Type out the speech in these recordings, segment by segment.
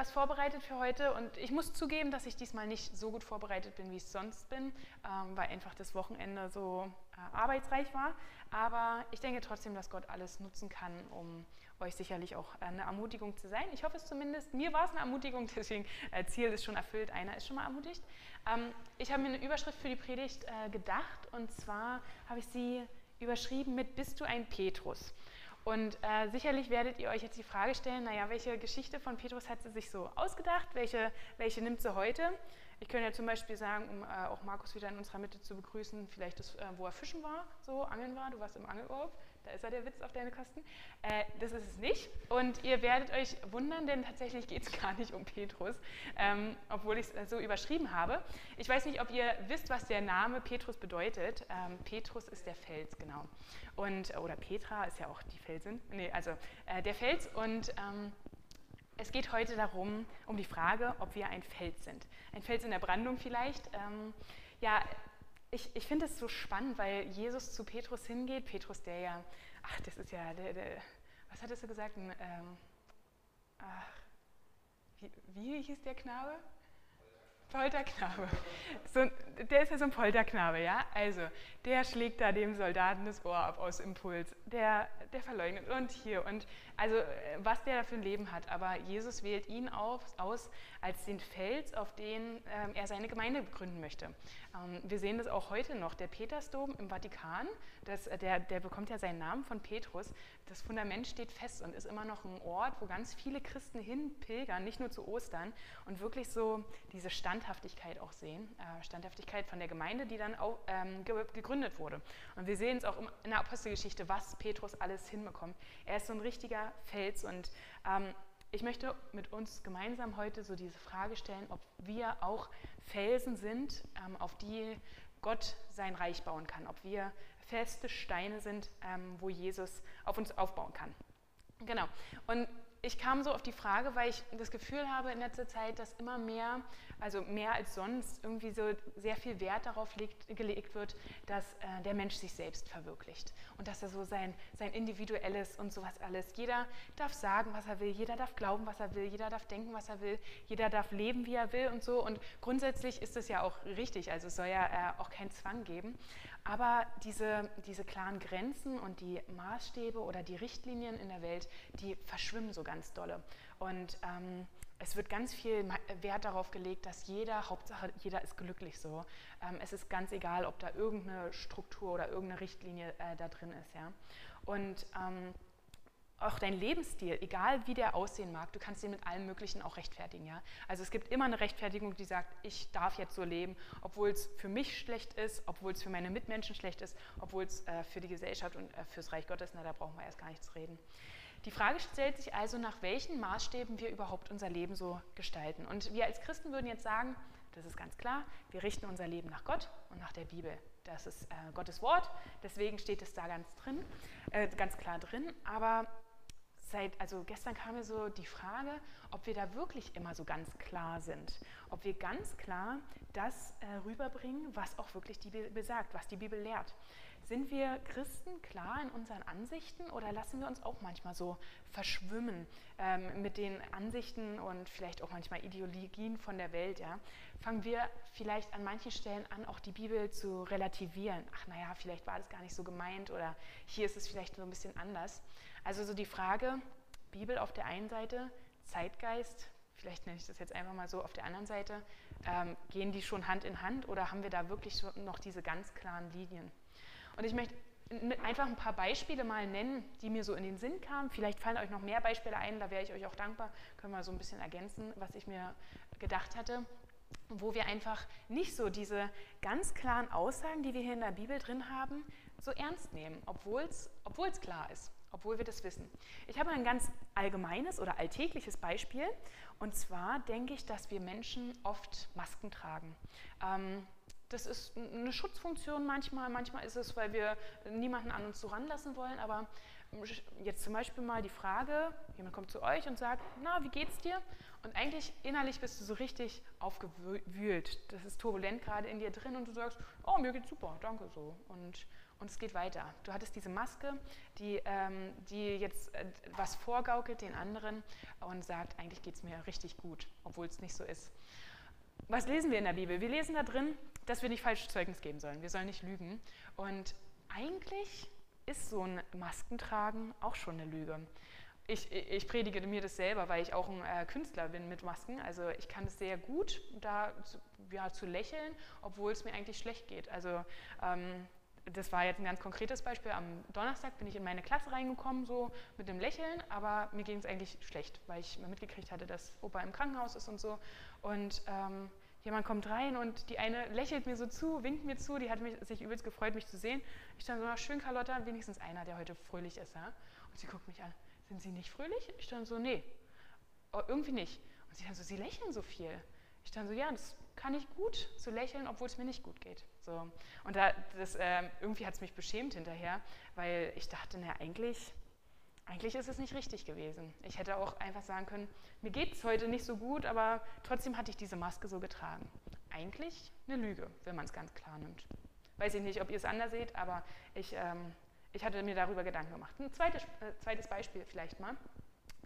etwas vorbereitet für heute und ich muss zugeben, dass ich diesmal nicht so gut vorbereitet bin, wie ich sonst bin, ähm, weil einfach das Wochenende so äh, arbeitsreich war. Aber ich denke trotzdem, dass Gott alles nutzen kann, um euch sicherlich auch eine Ermutigung zu sein. Ich hoffe es zumindest. Mir war es eine Ermutigung, deswegen äh, Ziel ist schon erfüllt. Einer ist schon mal ermutigt. Ähm, ich habe mir eine Überschrift für die Predigt äh, gedacht und zwar habe ich sie überschrieben mit Bist du ein Petrus? Und äh, sicherlich werdet ihr euch jetzt die Frage stellen, naja, welche Geschichte von Petrus hat sie sich so ausgedacht, welche, welche nimmt sie heute? Ich könnte ja zum Beispiel sagen, um äh, auch Markus wieder in unserer Mitte zu begrüßen, vielleicht das, äh, wo er fischen war, so angeln war, du warst im Angelurlaub, da ist ja der Witz auf deine Kosten. Äh, das ist es nicht. Und ihr werdet euch wundern, denn tatsächlich geht es gar nicht um Petrus, ähm, obwohl ich es so überschrieben habe. Ich weiß nicht, ob ihr wisst, was der Name Petrus bedeutet. Ähm, Petrus ist der Fels, genau. Und, oder Petra ist ja auch die Felsin. Nee, also äh, der Fels und ähm, es geht heute darum, um die Frage, ob wir ein Fels sind. Ein Fels in der Brandung vielleicht. Ähm, ja, ich, ich finde es so spannend, weil Jesus zu Petrus hingeht. Petrus, der ja, ach, das ist ja, der, der was hattest du gesagt? Ein, ähm, ach, wie, wie hieß der Knabe? Polterknabe. So, der ist ja so ein Polterknabe, ja? Also, der schlägt da dem Soldaten das Ohr ab aus Impuls. Der, der verleugnet und hier und also, äh, was der für ein Leben hat. Aber Jesus wählt ihn auf, aus als den Fels, auf den ähm, er seine Gemeinde begründen möchte. Ähm, wir sehen das auch heute noch. Der Petersdom im Vatikan, das, äh, der, der bekommt ja seinen Namen von Petrus. Das Fundament steht fest und ist immer noch ein Ort, wo ganz viele Christen hinpilgern, nicht nur zu Ostern und wirklich so diese Standhaftigkeit auch sehen. Äh, Standhaftigkeit von der Gemeinde, die dann auch ähm, gegründet wurde. Und wir sehen es auch in der Apostelgeschichte, was Petrus alles hinbekommt. Er ist so ein richtiger Fels und ähm, ich möchte mit uns gemeinsam heute so diese Frage stellen, ob wir auch Felsen sind, ähm, auf die Gott sein Reich bauen kann, ob wir feste Steine sind, ähm, wo Jesus auf uns aufbauen kann. Genau. Und ich kam so auf die Frage, weil ich das Gefühl habe in letzter Zeit, dass immer mehr, also mehr als sonst, irgendwie so sehr viel Wert darauf legt, gelegt wird, dass äh, der Mensch sich selbst verwirklicht und dass er so sein, sein individuelles und sowas alles. Jeder darf sagen, was er will, jeder darf glauben, was er will, jeder darf denken, was er will, jeder darf leben, wie er will und so. Und grundsätzlich ist das ja auch richtig, also es soll ja äh, auch keinen Zwang geben. Aber diese, diese klaren Grenzen und die Maßstäbe oder die Richtlinien in der Welt, die verschwimmen so ganz dolle. Und ähm, es wird ganz viel Wert darauf gelegt, dass jeder, Hauptsache jeder ist glücklich so. Ähm, es ist ganz egal, ob da irgendeine Struktur oder irgendeine Richtlinie äh, da drin ist. Ja? Und ähm, auch dein Lebensstil, egal wie der aussehen mag, du kannst den mit allem Möglichen auch rechtfertigen. Ja? Also es gibt immer eine Rechtfertigung, die sagt, ich darf jetzt so leben, obwohl es für mich schlecht ist, obwohl es für meine Mitmenschen schlecht ist, obwohl es äh, für die Gesellschaft und äh, fürs Reich Gottes, na, da brauchen wir erst gar nicht zu reden. Die Frage stellt sich also, nach welchen Maßstäben wir überhaupt unser Leben so gestalten. Und wir als Christen würden jetzt sagen, das ist ganz klar, wir richten unser Leben nach Gott und nach der Bibel. Das ist äh, Gottes Wort, deswegen steht es da ganz drin, äh, ganz klar drin. Aber seit, also gestern kam mir so die Frage, ob wir da wirklich immer so ganz klar sind. Ob wir ganz klar das äh, rüberbringen, was auch wirklich die Bibel sagt, was die Bibel lehrt. Sind wir Christen klar in unseren Ansichten oder lassen wir uns auch manchmal so verschwimmen ähm, mit den Ansichten und vielleicht auch manchmal Ideologien von der Welt? Ja? Fangen wir vielleicht an manchen Stellen an, auch die Bibel zu relativieren. Ach naja, vielleicht war das gar nicht so gemeint oder hier ist es vielleicht so ein bisschen anders. Also so die Frage, Bibel auf der einen Seite, Zeitgeist, vielleicht nenne ich das jetzt einfach mal so, auf der anderen Seite, ähm, gehen die schon Hand in Hand oder haben wir da wirklich noch diese ganz klaren Linien? Und ich möchte einfach ein paar Beispiele mal nennen, die mir so in den Sinn kamen. Vielleicht fallen euch noch mehr Beispiele ein, da wäre ich euch auch dankbar. Können wir so ein bisschen ergänzen, was ich mir gedacht hatte. Wo wir einfach nicht so diese ganz klaren Aussagen, die wir hier in der Bibel drin haben, so ernst nehmen, obwohl es klar ist obwohl wir das wissen. Ich habe ein ganz allgemeines oder alltägliches Beispiel. Und zwar denke ich, dass wir Menschen oft Masken tragen. Ähm, das ist eine Schutzfunktion manchmal. Manchmal ist es, weil wir niemanden an uns so ranlassen wollen. Aber jetzt zum Beispiel mal die Frage, jemand kommt zu euch und sagt, na, wie geht's dir? Und eigentlich innerlich bist du so richtig aufgewühlt. Das ist turbulent gerade in dir drin und du sagst, oh, mir geht's super, danke so. Und und es geht weiter. Du hattest diese Maske, die, ähm, die jetzt äh, was vorgaukelt den anderen und sagt, eigentlich geht es mir richtig gut, obwohl es nicht so ist. Was lesen wir in der Bibel? Wir lesen da drin, dass wir nicht falsches Zeugnis geben sollen. Wir sollen nicht lügen. Und eigentlich ist so ein Maskentragen auch schon eine Lüge. Ich, ich, predige mir das selber, weil ich auch ein äh, Künstler bin mit Masken. Also ich kann es sehr gut, da zu, ja, zu lächeln, obwohl es mir eigentlich schlecht geht. Also ähm, das war jetzt ein ganz konkretes Beispiel. Am Donnerstag bin ich in meine Klasse reingekommen, so mit einem Lächeln, aber mir ging es eigentlich schlecht, weil ich mitgekriegt hatte, dass Opa im Krankenhaus ist und so. Und ähm, jemand kommt rein und die eine lächelt mir so zu, winkt mir zu, die hat mich, sich übelst gefreut, mich zu sehen. Ich dann so, na schön, Carlotta, wenigstens einer, der heute fröhlich ist. Ja? Und sie guckt mich an, sind Sie nicht fröhlich? Ich dann so, nee, oh, irgendwie nicht. Und sie dann so, Sie lächeln so viel. Ich dann so, ja, das kann ich gut, so lächeln, obwohl es mir nicht gut geht. So. Und da, das, äh, irgendwie hat es mich beschämt hinterher, weil ich dachte, na eigentlich, eigentlich ist es nicht richtig gewesen. Ich hätte auch einfach sagen können, mir geht es heute nicht so gut, aber trotzdem hatte ich diese Maske so getragen. Eigentlich eine Lüge, wenn man es ganz klar nimmt. Weiß ich nicht, ob ihr es anders seht, aber ich, ähm, ich hatte mir darüber Gedanken gemacht. Ein zweites, äh, zweites Beispiel vielleicht mal.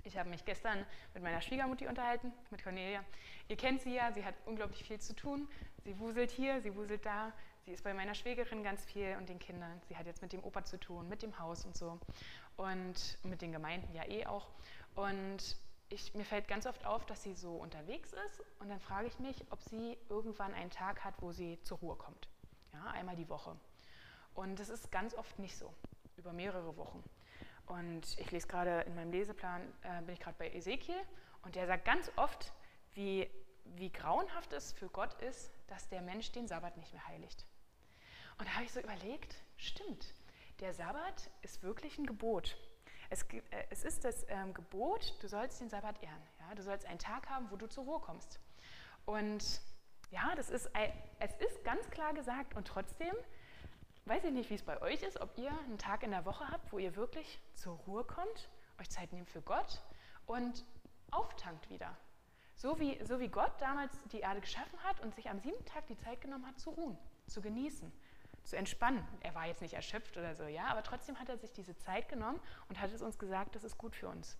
Ich habe mich gestern mit meiner Schwiegermutti unterhalten, mit Cornelia. Ihr kennt sie ja, sie hat unglaublich viel zu tun. Sie wuselt hier, sie wuselt da. Sie ist bei meiner Schwägerin ganz viel und den Kindern. Sie hat jetzt mit dem Opa zu tun, mit dem Haus und so. Und mit den Gemeinden ja eh auch. Und ich, mir fällt ganz oft auf, dass sie so unterwegs ist. Und dann frage ich mich, ob sie irgendwann einen Tag hat, wo sie zur Ruhe kommt. Ja, einmal die Woche. Und das ist ganz oft nicht so, über mehrere Wochen. Und ich lese gerade in meinem Leseplan, äh, bin ich gerade bei Ezekiel, und der sagt ganz oft, wie, wie grauenhaft es für Gott ist, dass der Mensch den Sabbat nicht mehr heiligt. Und da habe ich so überlegt, stimmt, der Sabbat ist wirklich ein Gebot. Es, äh, es ist das ähm, Gebot, du sollst den Sabbat ehren. Ja? Du sollst einen Tag haben, wo du zur Ruhe kommst. Und ja, das ist, es ist ganz klar gesagt und trotzdem weiß ich nicht, wie es bei euch ist, ob ihr einen Tag in der Woche habt, wo ihr wirklich zur Ruhe kommt, euch Zeit nehmt für Gott und auftankt wieder. So wie, so wie Gott damals die Erde geschaffen hat und sich am siebten Tag die Zeit genommen hat, zu ruhen, zu genießen, zu entspannen. Er war jetzt nicht erschöpft oder so, ja, aber trotzdem hat er sich diese Zeit genommen und hat es uns gesagt, das ist gut für uns.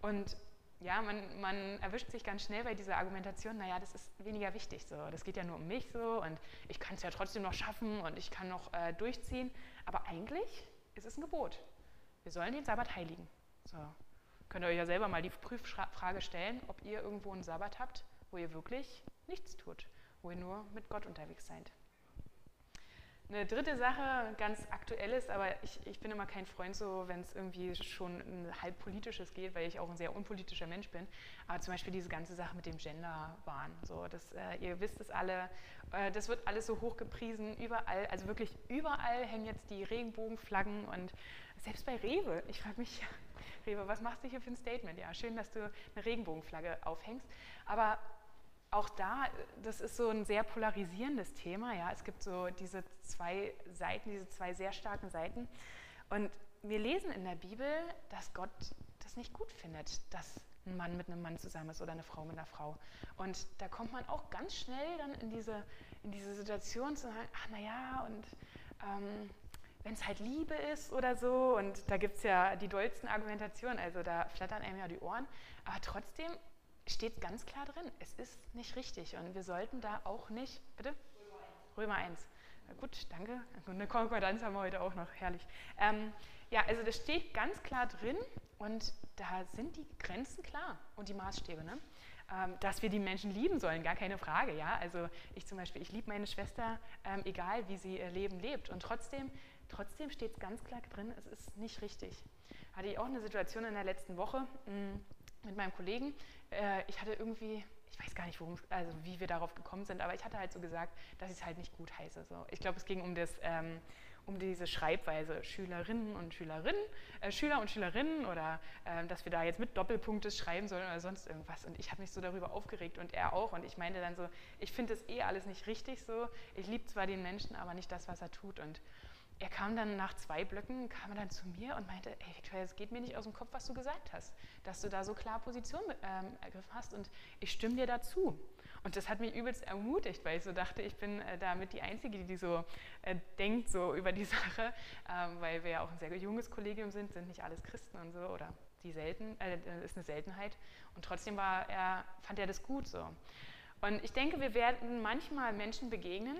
Und ja, man, man, erwischt sich ganz schnell bei dieser Argumentation, naja, das ist weniger wichtig, so, das geht ja nur um mich so und ich kann es ja trotzdem noch schaffen und ich kann noch äh, durchziehen. Aber eigentlich ist es ein Gebot. Wir sollen den Sabbat heiligen. So. Könnt ihr euch ja selber mal die Prüffrage stellen, ob ihr irgendwo einen Sabbat habt, wo ihr wirklich nichts tut, wo ihr nur mit Gott unterwegs seid. Eine dritte Sache, ganz aktuell ist, aber ich, ich bin immer kein Freund so, wenn es irgendwie schon halb politisches geht, weil ich auch ein sehr unpolitischer Mensch bin. Aber zum Beispiel diese ganze Sache mit dem Gender-Wahn. So, das, äh, ihr wisst es alle, äh, das wird alles so hochgepriesen, überall, also wirklich überall hängen jetzt die Regenbogenflaggen und selbst bei Rewe. Ich frage mich, Rewe, was machst du hier für ein Statement? Ja, schön, dass du eine Regenbogenflagge aufhängst. Aber auch da, das ist so ein sehr polarisierendes Thema. Ja? Es gibt so diese zwei Seiten, diese zwei sehr starken Seiten. Und wir lesen in der Bibel, dass Gott das nicht gut findet, dass ein Mann mit einem Mann zusammen ist oder eine Frau mit einer Frau. Und da kommt man auch ganz schnell dann in diese, in diese Situation zu sagen, ach naja, und ähm, wenn es halt Liebe ist oder so, und da gibt es ja die dollsten Argumentationen, also da flattern einem ja die Ohren, aber trotzdem steht ganz klar drin, es ist nicht richtig und wir sollten da auch nicht, bitte? Römer 1. Gut, danke. Eine Konkordanz haben wir heute auch noch, herrlich. Ähm, ja, also das steht ganz klar drin und da sind die Grenzen klar und die Maßstäbe. Ne? Ähm, dass wir die Menschen lieben sollen, gar keine Frage. Ja? Also ich zum Beispiel, ich liebe meine Schwester, ähm, egal wie sie ihr Leben lebt. Und trotzdem, trotzdem steht es ganz klar drin, es ist nicht richtig. Hatte ich auch eine Situation in der letzten Woche mh, mm, mit meinem Kollegen, äh, ich hatte irgendwie, ich weiß gar nicht, worum, also wie wir darauf gekommen sind, aber ich hatte halt so gesagt, dass ich es halt nicht gut heiße. So. Ich glaube, es ging um das, ähm, um diese Schreibweise Schülerinnen und Schülerinnen, äh, Schüler und Schülerinnen oder äh, dass wir da jetzt mit Doppelpunktes schreiben sollen oder sonst irgendwas. Und ich habe mich so darüber aufgeregt und er auch. Und ich meinte dann so, ich finde das eh alles nicht richtig so. Ich liebe zwar den Menschen, aber nicht das, was er tut. Und er kam dann nach zwei Blöcken, kam er dann zu mir und meinte, ey Victoria, es geht mir nicht aus dem Kopf, was du gesagt hast, dass du da so klar Position ähm, ergriffen hast und ich stimme dir dazu. Und das hat mich übelst ermutigt, weil ich so dachte, ich bin äh, damit die Einzige, die so äh, denkt so über die Sache, ähm, weil wir ja auch ein sehr junges Kollegium sind, sind nicht alles Christen und so oder die selten, äh, ist eine Seltenheit. Und trotzdem war er, fand er das gut so. Und ich denke, wir werden manchmal Menschen begegnen,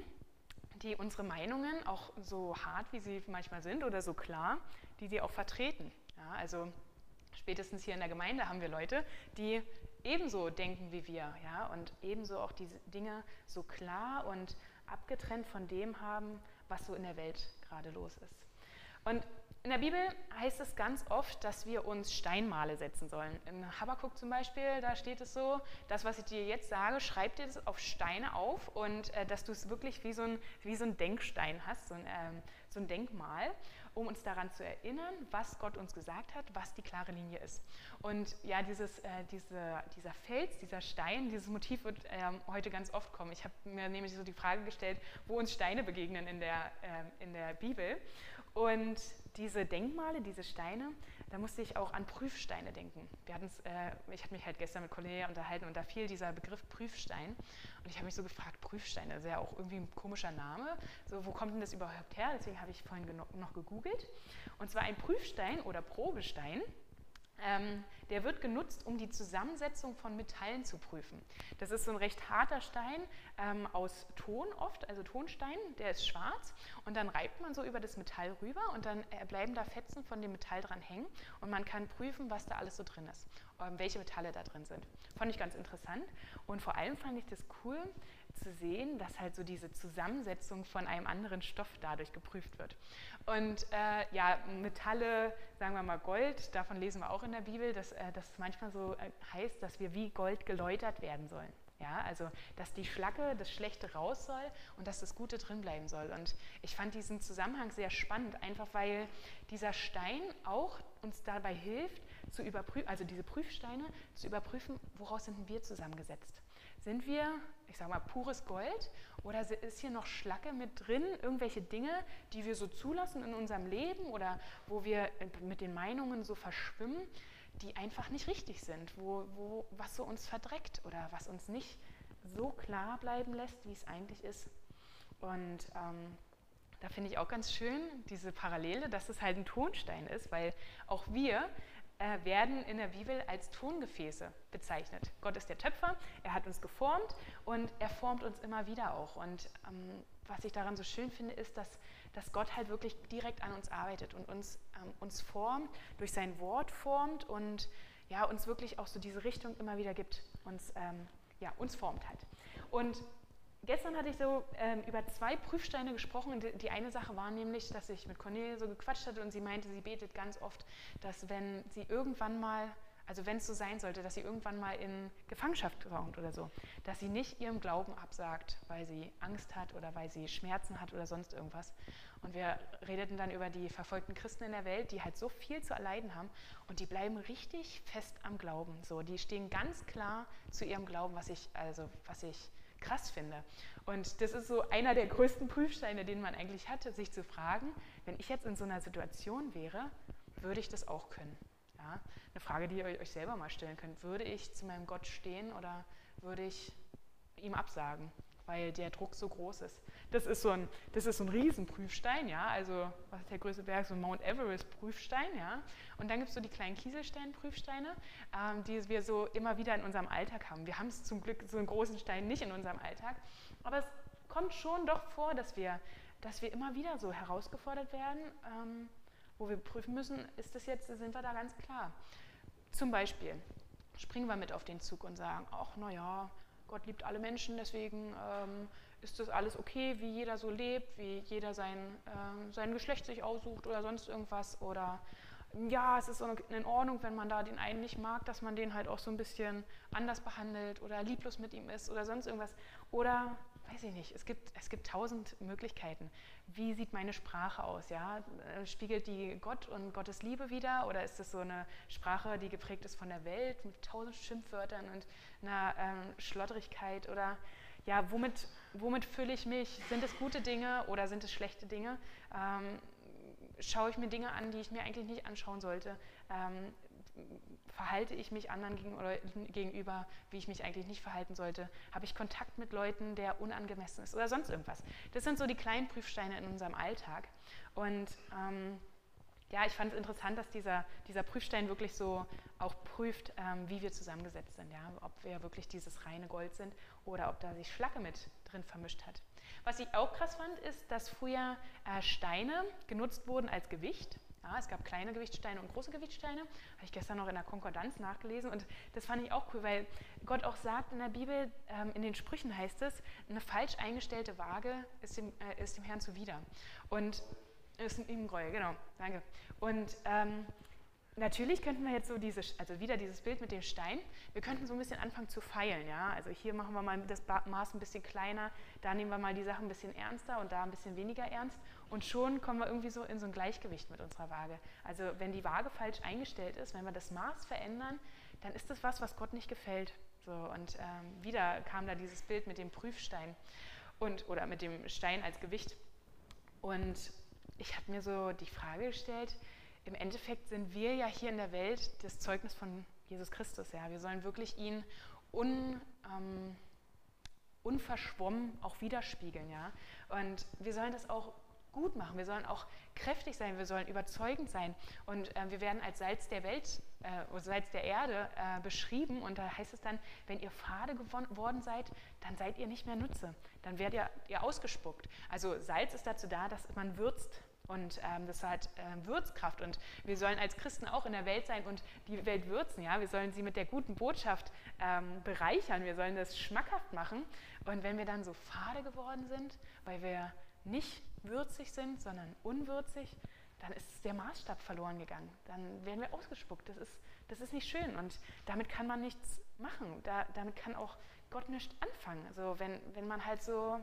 die unsere Meinungen, auch so hart wie sie manchmal sind oder so klar, die sie auch vertreten. Ja, also spätestens hier in der Gemeinde haben wir Leute, die ebenso denken wie wir ja, und ebenso auch diese Dinge so klar und abgetrennt von dem haben, was so in der Welt gerade los ist. Und in der Bibel heißt es ganz oft, dass wir uns Steinmale setzen sollen. In Habakkuk zum Beispiel, da steht es so, das, was ich dir jetzt sage, schreib dir das auf Steine auf und äh, dass du es wirklich wie so, ein, wie so ein Denkstein hast, so ein, ähm, so ein Denkmal, um uns daran zu erinnern, was Gott uns gesagt hat, was die klare Linie ist. Und ja, dieses, äh, diese, dieser Fels, dieser Stein, dieses Motiv wird äh, heute ganz oft kommen. Ich habe mir nämlich so die Frage gestellt, wo uns Steine begegnen in der, äh, in der Bibel. Und diese Denkmale, diese Steine, da musste ich auch an Prüfsteine denken. Wir äh, ich hatte mich halt gestern mit Cornelia unterhalten und da fiel dieser Begriff Prüfstein. Und ich habe mich so gefragt, Prüfstein, das ist ja auch irgendwie ein komischer Name. So, wo kommt denn das überhaupt her? Deswegen habe ich vorhin noch gegoogelt. Und zwar ein Prüfstein oder Probestein ähm, der wird genutzt, um die Zusammensetzung von Metallen zu prüfen. Das ist so ein recht harter Stein ähm, aus Ton oft, also Tonstein, der ist schwarz und dann reibt man so über das Metall rüber und dann äh, bleiben da Fetzen von dem Metall dran hängen und man kann prüfen, was da alles so drin ist, ähm, welche Metalle da drin sind. Fand ich ganz interessant und vor allem fand ich das cool, zu sehen, dass halt so diese Zusammensetzung von einem anderen Stoff dadurch geprüft wird. Und äh, ja, Metalle, sagen wir mal Gold, davon lesen wir auch in der Bibel, dass äh, das manchmal so äh, heißt, dass wir wie Gold geläutert werden sollen. Ja, also dass die Schlacke, das Schlechte raus soll und dass das Gute drin bleiben soll. Und ich fand diesen Zusammenhang sehr spannend, einfach weil dieser Stein auch uns dabei hilft, zu überprüfen, also diese Prüfsteine zu überprüfen, woraus sind wir zusammengesetzt. Sind wir, ich sage mal, pures Gold oder ist hier noch Schlacke mit drin, irgendwelche Dinge, die wir so zulassen in unserem Leben oder wo wir mit den Meinungen so verschwimmen, die einfach nicht richtig sind, wo, wo, was so uns verdreckt oder was uns nicht so klar bleiben lässt, wie es eigentlich ist. Und ähm, da finde ich auch ganz schön diese Parallele, dass es halt ein Tonstein ist, weil auch wir äh, werden in der Bibel als Tongefäße bezeichnet. Gott ist der Töpfer, er hat uns geformt und er formt uns immer wieder auch. Und ähm, was ich daran so schön finde, ist, dass, dass Gott halt wirklich direkt an uns arbeitet und uns, ähm, uns formt, durch sein Wort formt und ja, uns wirklich auch so diese Richtung immer wieder gibt, uns, ähm, ja, uns formt halt. Und gestern hatte ich so ähm, über zwei Prüfsteine gesprochen. Die, die, eine Sache war nämlich, dass ich mit Cornelia so gequatscht hatte und sie meinte, sie betet ganz oft, dass wenn sie irgendwann mal, also wenn es so sein sollte, dass sie irgendwann mal in Gefangenschaft kommt oder so, dass sie nicht ihrem Glauben absagt, weil sie Angst hat oder weil sie Schmerzen hat oder sonst irgendwas. Und wir redeten dann über die verfolgten Christen in der Welt, die halt so viel zu erleiden haben und die bleiben richtig fest am Glauben. So, die stehen ganz klar zu ihrem Glauben, was ich also was ich krass finde. Und das ist so einer der größten Prüfsteine, den man eigentlich hatte, sich zu fragen, wenn ich jetzt in so einer Situation wäre, würde ich das auch können? Ja? Eine Frage, die ihr euch selber mal stellen könnt. Würde ich zu meinem Gott stehen oder würde ich ihm absagen? Weil der Druck so groß ist. Das ist so ein, das ist so ein Riesenprüfstein, ja, also was ist der größte Berg, so ein Mount Everest Prüfstein, ja. Und dann gibt es so die kleinen Kieselstein-Prüfsteine, ähm, die wir so immer wieder in unserem Alltag haben. Wir haben es zum Glück so einen großen Stein nicht in unserem Alltag, aber es kommt schon doch vor, dass wir, dass wir immer wieder so herausgefordert werden, ähm, wo wir prüfen müssen, ist das jetzt, sind wir da ganz klar. Zum Beispiel springen wir mit auf den Zug und sagen, ach naja, Gott liebt alle Menschen, deswegen ähm, ist das alles okay, wie jeder so lebt, wie jeder sein, äh, sein Geschlecht sich aussucht oder sonst irgendwas. Oder ja, es ist in Ordnung, wenn man da den einen nicht mag, dass man den halt auch so ein bisschen anders behandelt oder lieblos mit ihm ist oder sonst irgendwas. Oder weiß ich nicht, es gibt, es gibt tausend Möglichkeiten. Wie sieht meine Sprache aus? Ja? Äh, spiegelt die Gott und Gottes Liebe wieder? Oder ist es so eine Sprache, die geprägt ist von der Welt mit tausend Schimpfwörtern und einer ähm, Schlotterigkeit? Oder ja, womit, womit fülle ich mich? Sind es gute Dinge oder sind es schlechte Dinge? Ähm, schaue ich mir Dinge an, die ich mir eigentlich nicht anschauen sollte? Ähm, verhalte ich mich anderen gegenüber, wie ich mich eigentlich nicht verhalten sollte? Habe ich Kontakt mit Leuten, der unangemessen ist oder sonst irgendwas? Das sind so die kleinen Prüfsteine in unserem Alltag. Und ähm, ja, ich fand es interessant, dass dieser, dieser Prüfstein wirklich so auch prüft, ähm, wie wir zusammengesetzt sind. Ja? Ob wir wirklich dieses reine Gold sind oder ob da sich Schlacke mit drin vermischt hat. Was ich auch krass fand, ist, dass früher äh, Steine genutzt wurden als Gewicht. Ja, es gab kleine Gewichtssteine und große Gewichtssteine. Habe ich gestern noch in der Konkordanz nachgelesen und das fand ich auch cool, weil Gott auch sagt in der Bibel, ähm, in den Sprüchen heißt es, eine falsch eingestellte Waage ist dem, äh, ist dem Herrn zuwider. Und ist ein Gräuel, genau, danke. Und ähm, natürlich könnten wir jetzt so diese, also wieder dieses Bild mit dem Stein, wir könnten so ein bisschen anfangen zu feilen, ja. Also hier machen wir mal das Maß ein bisschen kleiner, da nehmen wir mal die Sachen ein bisschen ernster und da ein bisschen weniger ernst und schon kommen wir irgendwie so in so ein Gleichgewicht mit unserer Waage. Also wenn die Waage falsch eingestellt ist, wenn wir das Maß verändern, dann ist das was, was Gott nicht gefällt. So, und ähm, wieder kam da dieses Bild mit dem Prüfstein und, oder mit dem Stein als Gewicht. Und ich habe mir so die Frage gestellt, im Endeffekt sind wir ja hier in der Welt das Zeugnis von Jesus Christus. Ja. Wir sollen wirklich ihn un, ähm, unverschwommen auch widerspiegeln. Ja. Und wir sollen das auch gut machen. Wir sollen auch kräftig sein, wir sollen überzeugend sein. Und äh, wir werden als Salz der Welt, äh, Salz der Erde äh, beschrieben. Und da heißt es dann, wenn ihr fade geworden seid, dann seid ihr nicht mehr Nutze. Dann werdet ihr, ihr ausgespuckt. Also Salz ist dazu da, dass man würzt, und ähm, das hat äh, Würzkraft. Und wir sollen als Christen auch in der Welt sein und die Welt würzen. Ja? Wir sollen sie mit der guten Botschaft ähm, bereichern. Wir sollen das schmackhaft machen. Und wenn wir dann so fade geworden sind, weil wir nicht würzig sind, sondern unwürzig, dann ist der Maßstab verloren gegangen. Dann werden wir ausgespuckt. Das ist, das ist nicht schön. Und damit kann man nichts machen. Da, damit kann auch Gott nichts anfangen. Also wenn, wenn man halt so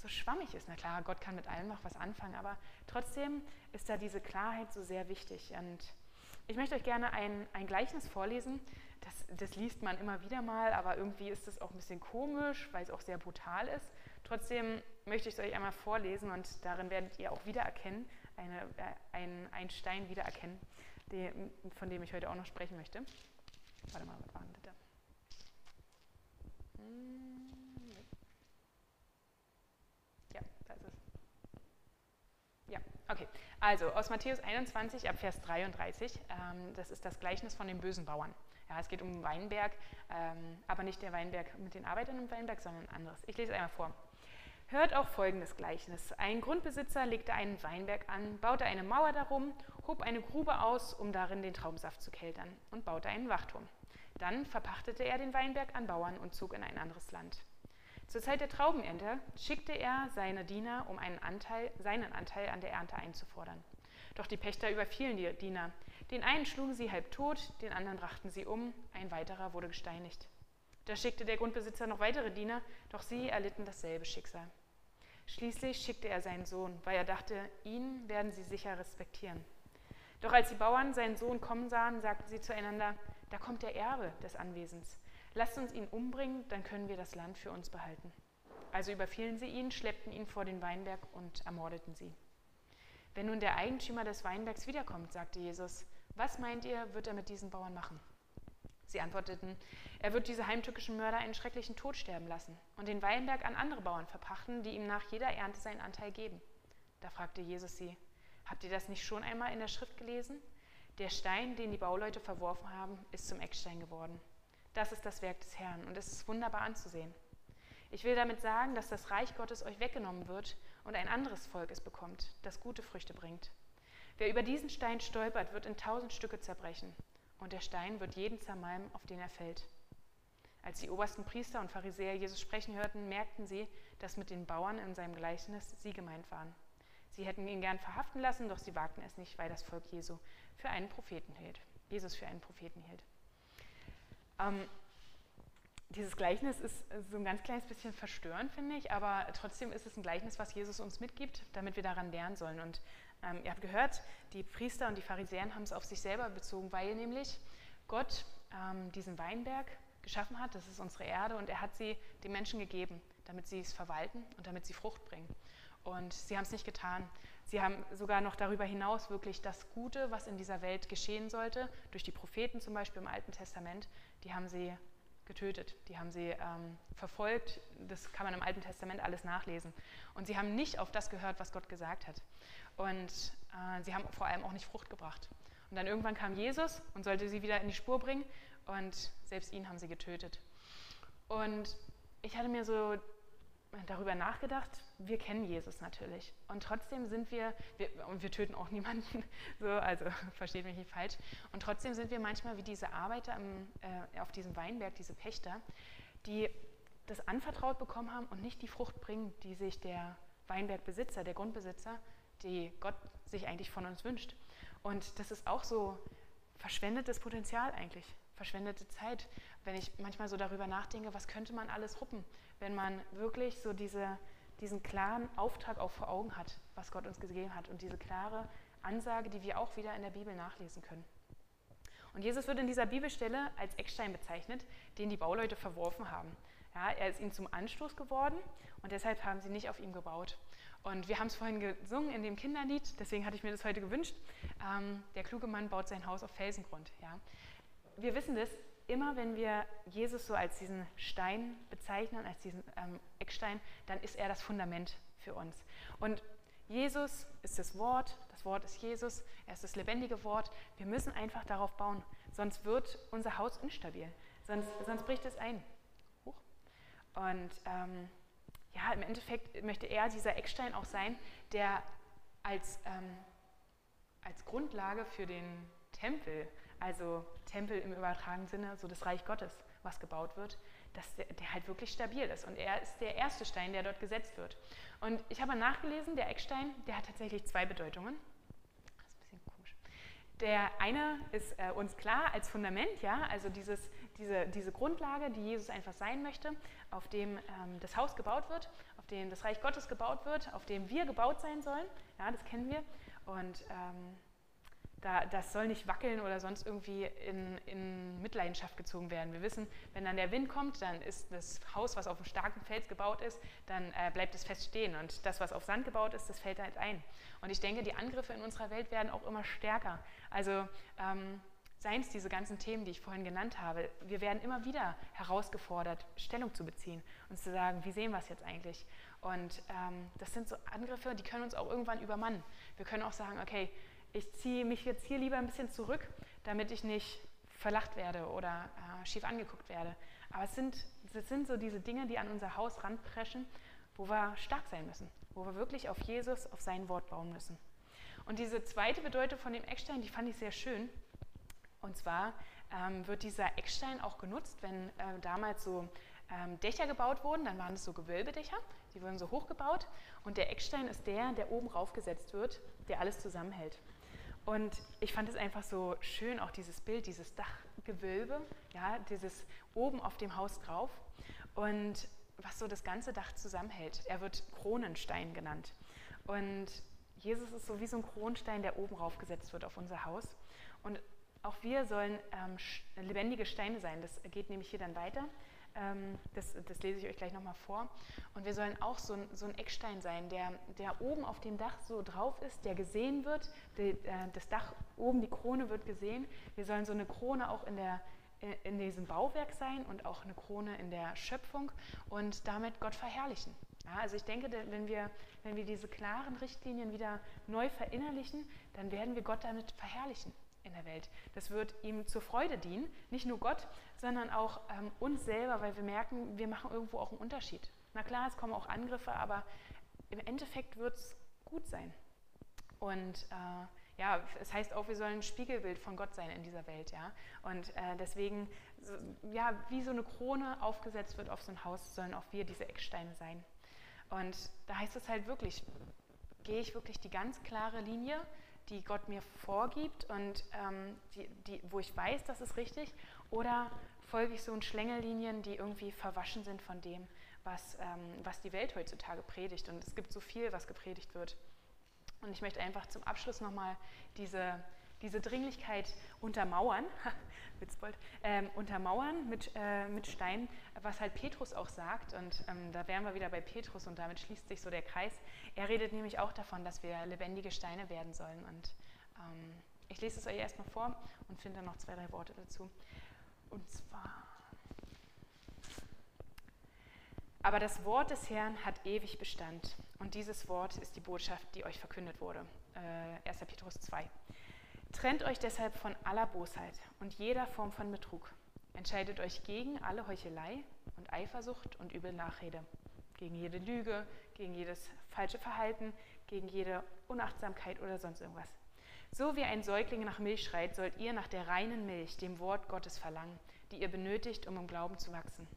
so schwammig ist. Na klar, Gott kann mit allem noch was anfangen, aber trotzdem ist da diese Klarheit so sehr wichtig. Und ich möchte euch gerne ein, ein Gleichnis vorlesen. Das, das liest man immer wieder mal, aber irgendwie ist es auch ein bisschen komisch, weil es auch sehr brutal ist. Trotzdem möchte ich es euch einmal vorlesen und darin werdet ihr auch wiedererkennen, eine, äh, ein, ein Stein wiedererkennen, die, von dem ich heute auch noch sprechen möchte. Warte mal, was war denn bitte? Hm. Okay, also aus Matthäus 21 ab Vers 33, ähm, das ist das Gleichnis von den bösen Bauern. Ja, es geht um Weinberg, ähm, aber nicht der Weinberg mit den Arbeitern im Weinberg, sondern ein anderes. Ich lese einmal vor. Hört auch folgendes Gleichnis. Ein Grundbesitzer legte einen Weinberg an, baute eine Mauer darum, hob eine Grube aus, um darin den Traubensaft zu keltern und baute einen Wachturm. Dann verpachtete er den Weinberg an Bauern und zog in ein anderes Land. Zur Zeit der Traubenernte schickte er seine Diener, um einen Anteil, seinen Anteil an der Ernte einzufordern. Doch die Pächter überfielen die Diener. Den einen schlugen sie halb tot, den anderen brachten sie um, ein weiterer wurde gesteinigt. Da schickte der Grundbesitzer noch weitere Diener, doch sie erlitten dasselbe Schicksal. Schließlich schickte er seinen Sohn, weil er dachte, ihn werden sie sicher respektieren. Doch als die Bauern seinen Sohn kommen sahen, sagten sie zueinander, da kommt der Erbe des Anwesens. Lasst uns ihn umbringen, dann können wir das Land für uns behalten. Also überfielen sie ihn, schleppten ihn vor den Weinberg und ermordeten sie. Wenn nun der Eigentümer des Weinbergs wiederkommt, sagte Jesus, was meint ihr, wird er mit diesen Bauern machen? Sie antworteten, er wird diese heimtückischen Mörder einen schrecklichen Tod sterben lassen und den Weinberg an andere Bauern verpachten, die ihm nach jeder Ernte seinen Anteil geben. Da fragte Jesus sie, habt ihr das nicht schon einmal in der Schrift gelesen? Der Stein, den die Bauleute verworfen haben, ist zum Eckstein geworden. Das ist das Werk des Herrn und es ist wunderbar anzusehen. Ich will damit sagen, dass das Reich Gottes euch weggenommen wird und ein anderes Volk es bekommt, das gute Früchte bringt. Wer über diesen Stein stolpert, wird in tausend Stücke zerbrechen, und der Stein wird jeden zermalmen, auf den er fällt. Als die obersten Priester und Pharisäer Jesus sprechen hörten, merkten sie, dass mit den Bauern in seinem Gleichnis sie gemeint waren. Sie hätten ihn gern verhaften lassen, doch sie wagten es nicht, weil das Volk Jesu für einen Propheten hielt. Jesus für einen Propheten hielt. Ähm, dieses Gleichnis ist so ein ganz kleines bisschen verstörend, finde ich, aber trotzdem ist es ein Gleichnis, was Jesus uns mitgibt, damit wir daran lernen sollen. Und ähm, ihr habt gehört, die Priester und die Pharisäer haben es auf sich selber bezogen, weil nämlich Gott ähm, diesen Weinberg geschaffen hat, das ist unsere Erde, und er hat sie den Menschen gegeben, damit sie es verwalten und damit sie Frucht bringen. Und sie haben es nicht getan. Sie haben sogar noch darüber hinaus wirklich das Gute, was in dieser Welt geschehen sollte, durch die Propheten zum Beispiel im Alten Testament, die haben sie getötet, die haben sie ähm, verfolgt. Das kann man im Alten Testament alles nachlesen. Und sie haben nicht auf das gehört, was Gott gesagt hat. Und äh, sie haben vor allem auch nicht Frucht gebracht. Und dann irgendwann kam Jesus und sollte sie wieder in die Spur bringen. Und selbst ihn haben sie getötet. Und ich hatte mir so darüber nachgedacht, wir kennen Jesus natürlich. Und trotzdem sind wir, wir und wir töten auch niemanden, so, also versteht mich nicht falsch. Und trotzdem sind wir manchmal wie diese Arbeiter im, äh, auf diesem Weinberg, diese Pächter, die das anvertraut bekommen haben und nicht die Frucht bringen, die sich der Weinbergbesitzer, der Grundbesitzer, die Gott sich eigentlich von uns wünscht. Und das ist auch so verschwendetes Potenzial eigentlich, verschwendete Zeit, wenn ich manchmal so darüber nachdenke, was könnte man alles ruppen, wenn man wirklich so diese, diesen klaren Auftrag auch vor Augen hat, was Gott uns gegeben hat und diese klare Ansage, die wir auch wieder in der Bibel nachlesen können. Und Jesus wird in dieser Bibelstelle als Eckstein bezeichnet, den die Bauleute verworfen haben. Ja, er ist ihnen zum Anstoß geworden und deshalb haben sie nicht auf ihm gebaut. Und wir haben es vorhin gesungen in dem Kinderlied, deswegen hatte ich mir das heute gewünscht. Ähm, der kluge Mann baut sein Haus auf Felsengrund. Ja. Wir wissen das, immer wenn wir Jesus so als diesen Stein bezeichnen, als diesen ähm, Eckstein, dann ist er das Fundament für uns. Und Jesus ist das Wort, das Wort ist Jesus, er ist das lebendige Wort. Wir müssen einfach darauf bauen, sonst wird unser Haus instabil, sonst, sonst bricht es ein. Und ähm, ja, im Endeffekt möchte er dieser Eckstein auch sein, der als, ähm, als Grundlage für den Tempel also Tempel im übertragenen Sinne, so das Reich Gottes, was gebaut wird, dass der, der, halt wirklich stabil ist. Und er ist der erste Stein, der dort gesetzt wird. Und ich habe nachgelesen, der Eckstein, der hat tatsächlich zwei Bedeutungen. Das ist ein bisschen komisch. Der eine ist äh, uns klar als Fundament, ja, also dieses, diese, diese Grundlage, die Jesus einfach sein möchte, auf dem ähm, das Haus gebaut wird, auf dem das Reich Gottes gebaut wird, auf dem wir gebaut sein sollen. Ja, das kennen wir. Und ähm, da, das soll nicht wackeln oder sonst irgendwie in, in, Mitleidenschaft gezogen werden. Wir wissen, wenn dann der Wind kommt, dann ist das Haus, was auf einem starken Fels gebaut ist, dann äh, bleibt es fest stehen. Und das, was auf Sand gebaut ist, das fällt halt ein. Und ich denke, die Angriffe in unserer Welt werden auch immer stärker. Also ähm, seien es diese ganzen Themen, die ich vorhin genannt habe. Wir werden immer wieder herausgefordert, Stellung zu beziehen und zu sagen, wie sehen wir es jetzt eigentlich? Und ähm, das sind so Angriffe, die können uns auch irgendwann übermannen. Wir können auch sagen, okay, ich ziehe mich jetzt hier lieber ein bisschen zurück, damit ich nicht verlacht werde oder äh, schief angeguckt werde. Aber es sind, es sind so diese Dinge, die an unser Haus ranpreschen, wo wir stark sein müssen, wo wir wirklich auf Jesus, auf sein Wort bauen müssen. Und diese zweite Bedeutung von dem Eckstein, die fand ich sehr schön. Und zwar ähm, wird dieser Eckstein auch genutzt, wenn äh, damals so ähm, Dächer gebaut wurden, dann waren es so Gewölbedächer, die wurden so hoch gebaut. Und der Eckstein ist der, der oben raufgesetzt wird, der alles zusammenhält. Und ich fand es einfach so schön, auch dieses Bild, dieses Dachgewölbe, ja, dieses oben auf dem Haus drauf und was so das ganze Dach zusammenhält. Er wird Kronenstein genannt. Und Jesus ist so wie so ein Kronenstein, der oben raufgesetzt wird auf unser Haus. Und auch wir sollen ähm, lebendige Steine sein. Das geht nämlich hier dann weiter. Ähm, das, das, lese ich euch gleich nochmal vor. Und wir sollen auch so ein, so ein, Eckstein sein, der, der oben auf dem Dach so drauf ist, der gesehen wird. Die, äh, das Dach oben, die Krone wird gesehen. Wir sollen so eine Krone auch in, der, in diesem Bauwerk sein und auch eine Krone in der Schöpfung und damit Gott verherrlichen. Ja, also ich denke, wenn wir, wenn wir diese klaren Richtlinien wieder neu verinnerlichen, dann werden wir Gott damit verherrlichen in der Welt. Das wird ihm zur Freude dienen, nicht nur Gott, sondern auch ähm, uns selber, weil wir merken, wir machen irgendwo auch einen Unterschied. Na klar, es kommen auch Angriffe, aber im Endeffekt wird es gut sein. Und äh, ja, es heißt auch, wir sollen ein Spiegelbild von Gott sein in dieser Welt, ja. Und äh, deswegen, so, ja, wie so eine Krone aufgesetzt wird auf so ein Haus, sollen auch wir diese Ecksteine sein. Und da heißt es halt wirklich, gehe ich wirklich die ganz klare Linie die Gott mir vorgibt und ähm, die, die, wo ich weiß, das ist richtig, oder folge ich so in Schlängellinien, die irgendwie verwaschen sind von dem, was, ähm, was die Welt heutzutage predigt. Und es gibt so viel, was gepredigt wird. Und ich möchte einfach zum Abschluss nochmal diese, diese Dringlichkeit untermauern, Witzbold, ähm, untermauern mit, äh, mit Stein, was halt Petrus auch sagt. Und ähm, da wären wir wieder bei Petrus und damit schließt sich so der Kreis. Er redet nämlich auch davon, dass wir lebendige Steine werden sollen. Und ähm, ich lese es euch erstmal vor und finde dann noch zwei, drei Worte dazu. Und zwar. Aber das Wort des Herrn hat ewig Bestand. Und dieses Wort ist die Botschaft, die euch verkündet wurde. Äh, 1. Petrus 2. Trennt euch deshalb von aller Bosheit und jeder Form von Betrug. Entscheidet euch gegen alle Heuchelei und Eifersucht und üble Nachrede, gegen jede Lüge, gegen jedes falsche Verhalten, gegen jede Unachtsamkeit oder sonst irgendwas. So wie ein Säugling nach Milch schreit, sollt ihr nach der reinen Milch, dem Wort Gottes verlangen, die ihr benötigt, um im Glauben zu wachsen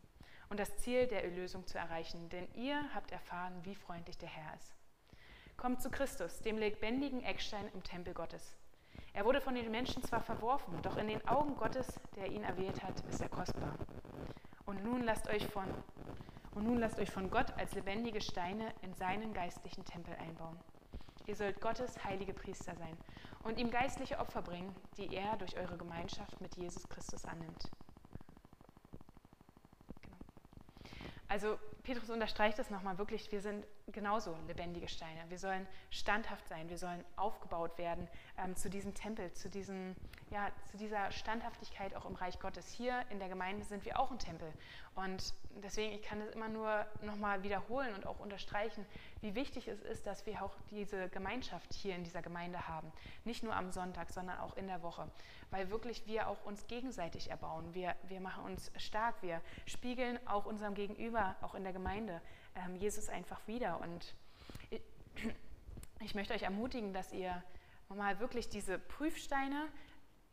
und das Ziel der Erlösung zu erreichen, denn ihr habt erfahren, wie freundlich der Herr ist. Kommt zu Christus, dem lebendigen Eckstein im Tempel Gottes. Er wurde von den Menschen zwar verworfen, doch in den Augen Gottes, der ihn erwählt hat, ist er kostbar. Und nun lasst euch von und nun lasst euch von Gott als lebendige Steine in seinen geistlichen Tempel einbauen. Ihr sollt Gottes heilige Priester sein und ihm geistliche Opfer bringen, die er durch eure Gemeinschaft mit Jesus Christus annimmt. Genau. Also Petrus unterstreicht es nochmal wirklich, wir sind genauso lebendige Steine. Wir sollen standhaft sein, wir sollen aufgebaut werden ähm, zu diesem Tempel, zu, diesem, ja, zu dieser Standhaftigkeit auch im Reich Gottes. Hier in der Gemeinde sind wir auch ein Tempel. Und deswegen, ich kann es immer nur nochmal wiederholen und auch unterstreichen, wie wichtig es ist, dass wir auch diese Gemeinschaft hier in dieser Gemeinde haben. Nicht nur am Sonntag, sondern auch in der Woche. Weil wirklich wir auch uns gegenseitig erbauen. Wir, wir machen uns stark, wir spiegeln auch unserem Gegenüber, auch in der Gemeinde, ähm, Jesus einfach wieder. Und ich, ich möchte euch ermutigen, dass ihr mal wirklich diese Prüfsteine,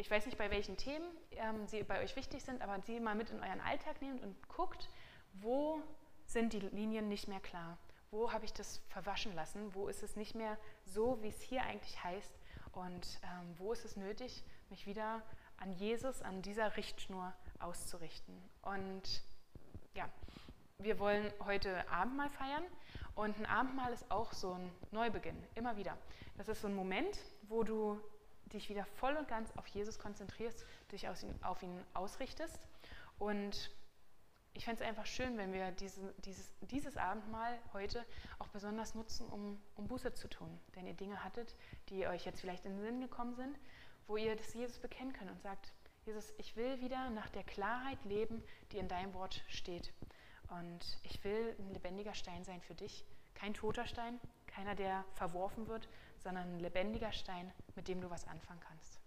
ich weiß nicht, bei welchen Themen ähm, sie bei euch wichtig sind, aber sie mal mit in euren Alltag nehmt und guckt, wo sind die Linien nicht mehr klar? Wo habe ich das verwaschen lassen? Wo ist es nicht mehr so, wie es hier eigentlich heißt? Und ähm, wo ist es nötig, mich wieder an Jesus, an dieser Richtschnur auszurichten? Und ja, wir wollen heute Abendmahl feiern und ein Abendmahl ist auch so ein Neubeginn, immer wieder. Das ist so ein Moment, wo du dich wieder voll und ganz auf Jesus konzentrierst, dich auf ihn ausrichtest. Und ich fände es einfach schön, wenn wir diese, dieses, dieses Abendmahl heute auch besonders nutzen, um, um Buße zu tun. Denn ihr Dinge hattet, die euch jetzt vielleicht in den Sinn gekommen sind, wo ihr das Jesus bekennen könnt und sagt, Jesus, ich will wieder nach der Klarheit leben, die in deinem Wort steht. Und ich will ein lebendiger Stein sein für dich. Kein toter Stein, keiner, der verworfen wird, sondern ein lebendiger Stein, mit dem du was anfangen kannst.